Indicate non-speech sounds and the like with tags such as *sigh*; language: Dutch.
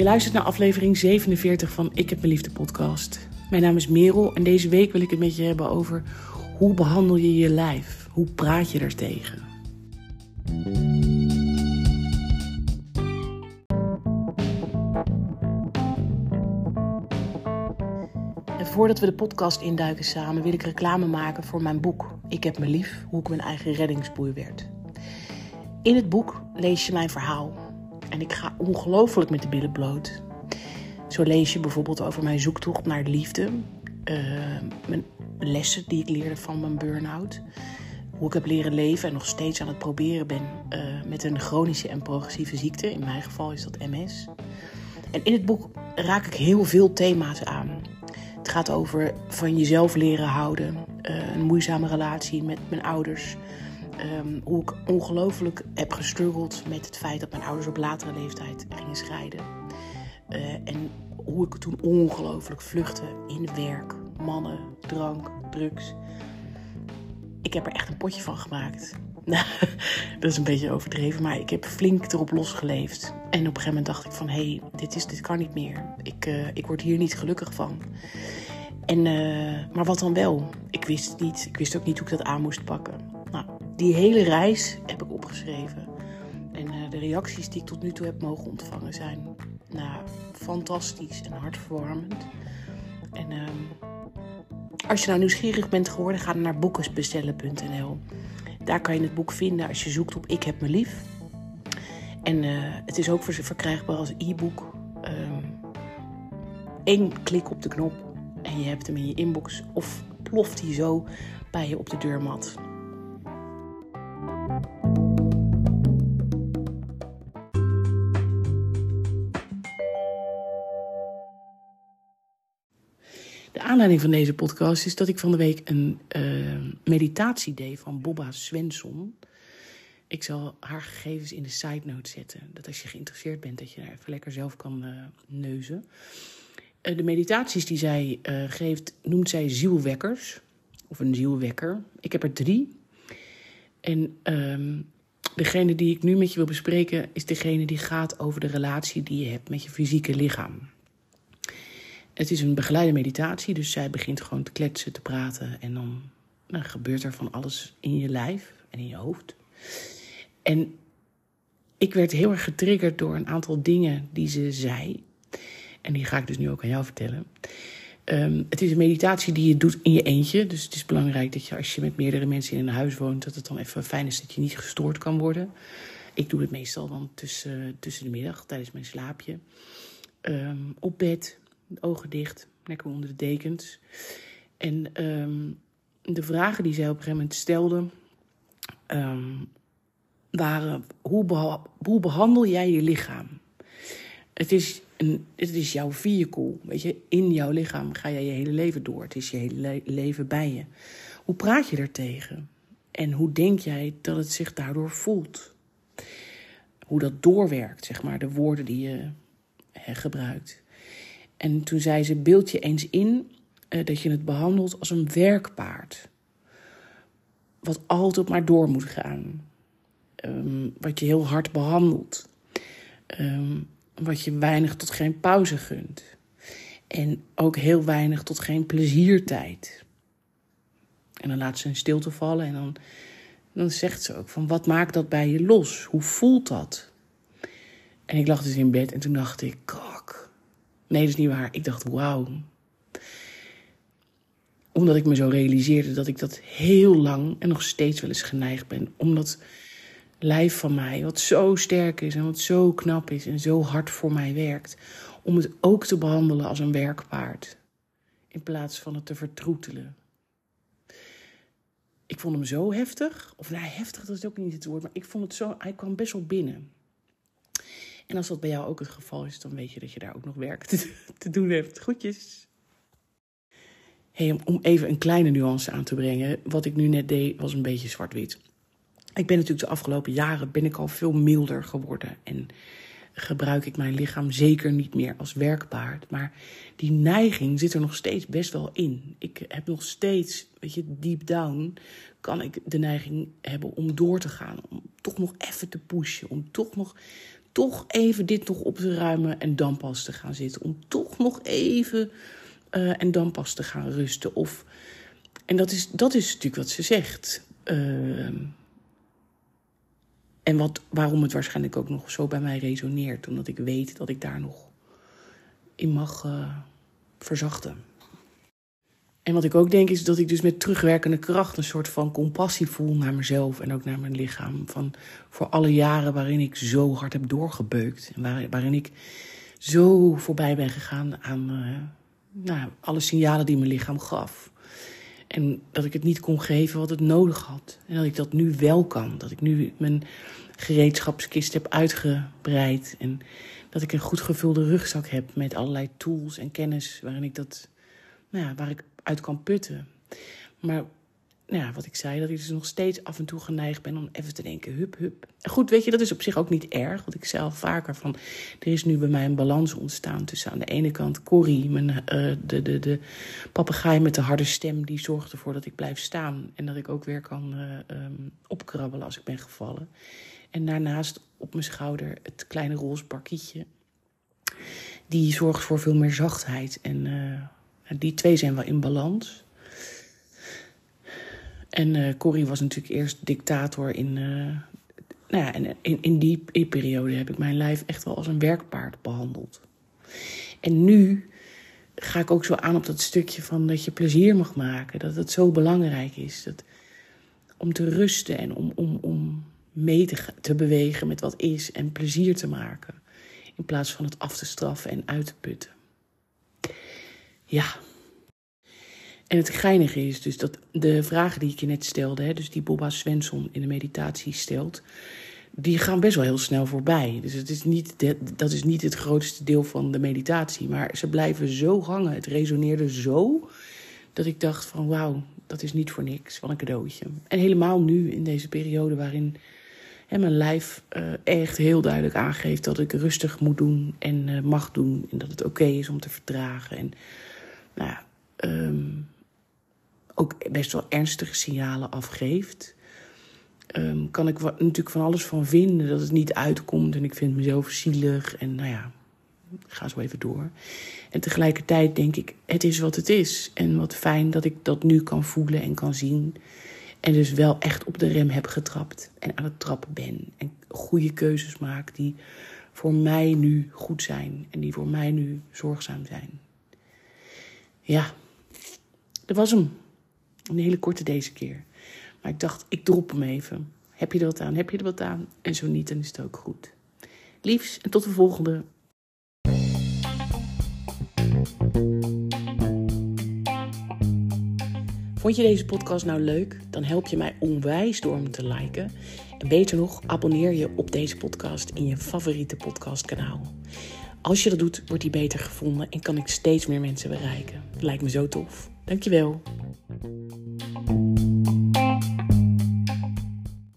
Je luistert naar aflevering 47 van Ik heb mijn liefde podcast. Mijn naam is Merel en deze week wil ik het met je hebben over hoe behandel je je lijf? Hoe praat je er tegen? En voordat we de podcast induiken samen, wil ik reclame maken voor mijn boek. Ik heb me lief, hoe ik mijn eigen reddingsboei werd. In het boek lees je mijn verhaal. En ik ga ongelooflijk met de billen bloot. Zo lees je bijvoorbeeld over mijn zoektocht naar liefde. Uh, mijn lessen die ik leerde van mijn burn-out. Hoe ik heb leren leven en nog steeds aan het proberen ben uh, met een chronische en progressieve ziekte. In mijn geval is dat MS. En in het boek raak ik heel veel thema's aan. Het gaat over van jezelf leren houden, uh, een moeizame relatie met mijn ouders. Um, hoe ik ongelooflijk heb gestruggeld met het feit dat mijn ouders op latere leeftijd gingen scheiden. Uh, en hoe ik toen ongelooflijk vluchtte in werk, mannen, drank, drugs. Ik heb er echt een potje van gemaakt. *laughs* dat is een beetje overdreven, maar ik heb flink erop losgeleefd. En op een gegeven moment dacht ik van, hé, hey, dit, is, dit kan niet meer. Ik, uh, ik word hier niet gelukkig van. En, uh, maar wat dan wel? Ik wist het niet. Ik wist ook niet hoe ik dat aan moest pakken. Die hele reis heb ik opgeschreven. En uh, de reacties die ik tot nu toe heb mogen ontvangen zijn nou, fantastisch en hartverwarmend. En uh, als je nou nieuwsgierig bent geworden, ga dan naar boekensbestellen.nl. Daar kan je het boek vinden als je zoekt op Ik heb me lief. En uh, het is ook verkrijgbaar als e-book. Eén ehm, klik op de knop en je hebt hem in je inbox. Of ploft hij zo bij je op de deurmat. De aanleiding van deze podcast is dat ik van de week een uh, meditatie deed van Bobba Svensson. Ik zal haar gegevens in de side note zetten. Dat als je geïnteresseerd bent, dat je daar even lekker zelf kan uh, neuzen. Uh, de meditaties die zij geeft, noemt zij zielwekkers. Of een zielwekker. Ik heb er drie. En um, degene die ik nu met je wil bespreken, is degene die gaat over de relatie die je hebt met je fysieke lichaam. Het is een begeleide meditatie, dus zij begint gewoon te kletsen, te praten. En dan nou, gebeurt er van alles in je lijf en in je hoofd. En ik werd heel erg getriggerd door een aantal dingen die ze zei. En die ga ik dus nu ook aan jou vertellen. Um, het is een meditatie die je doet in je eentje. Dus het is belangrijk dat je als je met meerdere mensen in een huis woont, dat het dan even fijn is dat je niet gestoord kan worden. Ik doe het meestal dan tussen, tussen de middag, tijdens mijn slaapje. Um, op bed, ogen dicht, lekker onder de dekens. En um, de vragen die zij op een gegeven moment stelde, um, waren: hoe, hoe behandel jij je lichaam? Het is, een, het is jouw vehicle, weet je. In jouw lichaam ga jij je hele leven door. Het is je hele le leven bij je. Hoe praat je er tegen? En hoe denk jij dat het zich daardoor voelt? Hoe dat doorwerkt, zeg maar, de woorden die je he, gebruikt. En toen zei ze: beeld je eens in uh, dat je het behandelt als een werkpaard. Wat altijd maar door moet gaan. Um, wat je heel hard behandelt. Um, wat je weinig tot geen pauze gunt. En ook heel weinig tot geen pleziertijd. En dan laat ze een stilte vallen en dan, dan zegt ze ook van wat maakt dat bij je los? Hoe voelt dat? En ik lag dus in bed en toen dacht ik. Nee, dat is niet waar. Ik dacht, wauw. Omdat ik me zo realiseerde dat ik dat heel lang en nog steeds wel eens geneigd ben. Omdat lijf van mij, wat zo sterk is en wat zo knap is en zo hard voor mij werkt, om het ook te behandelen als een werkpaard, in plaats van het te vertroetelen. Ik vond hem zo heftig, of nou heftig, dat is ook niet het woord, maar ik vond het zo, hij kwam best wel binnen. En als dat bij jou ook het geval is, dan weet je dat je daar ook nog werk te, doen hebt. Groetjes. Hey, om even een kleine nuance aan te brengen. Wat ik nu net deed, was een beetje zwart-wit. Ik ben natuurlijk de afgelopen jaren ben ik al veel milder geworden. En gebruik ik mijn lichaam zeker niet meer als werkpaard. Maar die neiging zit er nog steeds best wel in. Ik heb nog steeds, weet je, deep down kan ik de neiging hebben om door te gaan. Om toch nog even te pushen. Om toch nog toch even dit nog op te ruimen en dan pas te gaan zitten. Om toch nog even uh, en dan pas te gaan rusten. Of, en dat is, dat is natuurlijk wat ze zegt. Uh, en wat, waarom het waarschijnlijk ook nog zo bij mij resoneert. Omdat ik weet dat ik daar nog in mag uh, verzachten. En wat ik ook denk is dat ik dus met terugwerkende kracht een soort van compassie voel naar mezelf en ook naar mijn lichaam. Van voor alle jaren waarin ik zo hard heb doorgebeukt. En waar, waarin ik zo voorbij ben gegaan aan uh, nou, alle signalen die mijn lichaam gaf. En dat ik het niet kon geven wat het nodig had. En dat ik dat nu wel kan. Dat ik nu mijn gereedschapskist heb uitgebreid. En dat ik een goed gevulde rugzak heb met allerlei tools en kennis waarin ik dat, nou ja, waar ik uit kan putten. Maar nou ja, wat ik zei, dat ik dus nog steeds af en toe geneigd ben om even te denken, hup, hup. goed, weet je, dat is op zich ook niet erg. Want ik al vaker van, er is nu bij mij een balans ontstaan tussen aan de ene kant Corrie, mijn, uh, de, de, de papegaai met de harde stem, die zorgt ervoor dat ik blijf staan. En dat ik ook weer kan uh, opkrabbelen als ik ben gevallen. En daarnaast op mijn schouder het kleine roze parkietje. Die zorgt voor veel meer zachtheid. En uh, die twee zijn wel in balans. En uh, Corrie was natuurlijk eerst dictator in. Uh, nou ja, en in, in die periode heb ik mijn lijf echt wel als een werkpaard behandeld. En nu ga ik ook zo aan op dat stukje van dat je plezier mag maken. Dat het zo belangrijk is. Dat, om te rusten en om, om, om mee te, te bewegen met wat is en plezier te maken. In plaats van het af te straffen en uit te putten. Ja. En het geinige is dus dat de vragen die ik je net stelde, hè, dus die Boba Svensson in de meditatie stelt, die gaan best wel heel snel voorbij. Dus het is niet, dat is niet het grootste deel van de meditatie, maar ze blijven zo hangen. Het resoneerde zo dat ik dacht van wauw, dat is niet voor niks, wat een cadeautje. En helemaal nu in deze periode waarin en mijn lijf uh, echt heel duidelijk aangeeft dat ik rustig moet doen en uh, mag doen. En dat het oké is om te vertragen. En nou ja, um, ook best wel ernstige signalen afgeeft. Um, kan ik natuurlijk van alles van vinden dat het niet uitkomt. En ik vind mezelf zielig. En nou ja, ga zo even door. En tegelijkertijd denk ik, het is wat het is. En wat fijn dat ik dat nu kan voelen en kan zien. En dus wel echt op de rem heb getrapt en aan het trappen ben. En goede keuzes maak die voor mij nu goed zijn en die voor mij nu zorgzaam zijn. Ja, dat was hem. Een hele korte deze keer. Maar ik dacht, ik drop hem even. Heb je er wat aan? Heb je er wat aan? En zo niet, dan is het ook goed. Liefs en tot de volgende. Vond je deze podcast nou leuk? Dan help je mij onwijs door hem te liken. En beter nog, abonneer je op deze podcast in je favoriete podcastkanaal. Als je dat doet, wordt die beter gevonden en kan ik steeds meer mensen bereiken. Lijkt me zo tof. Dankjewel.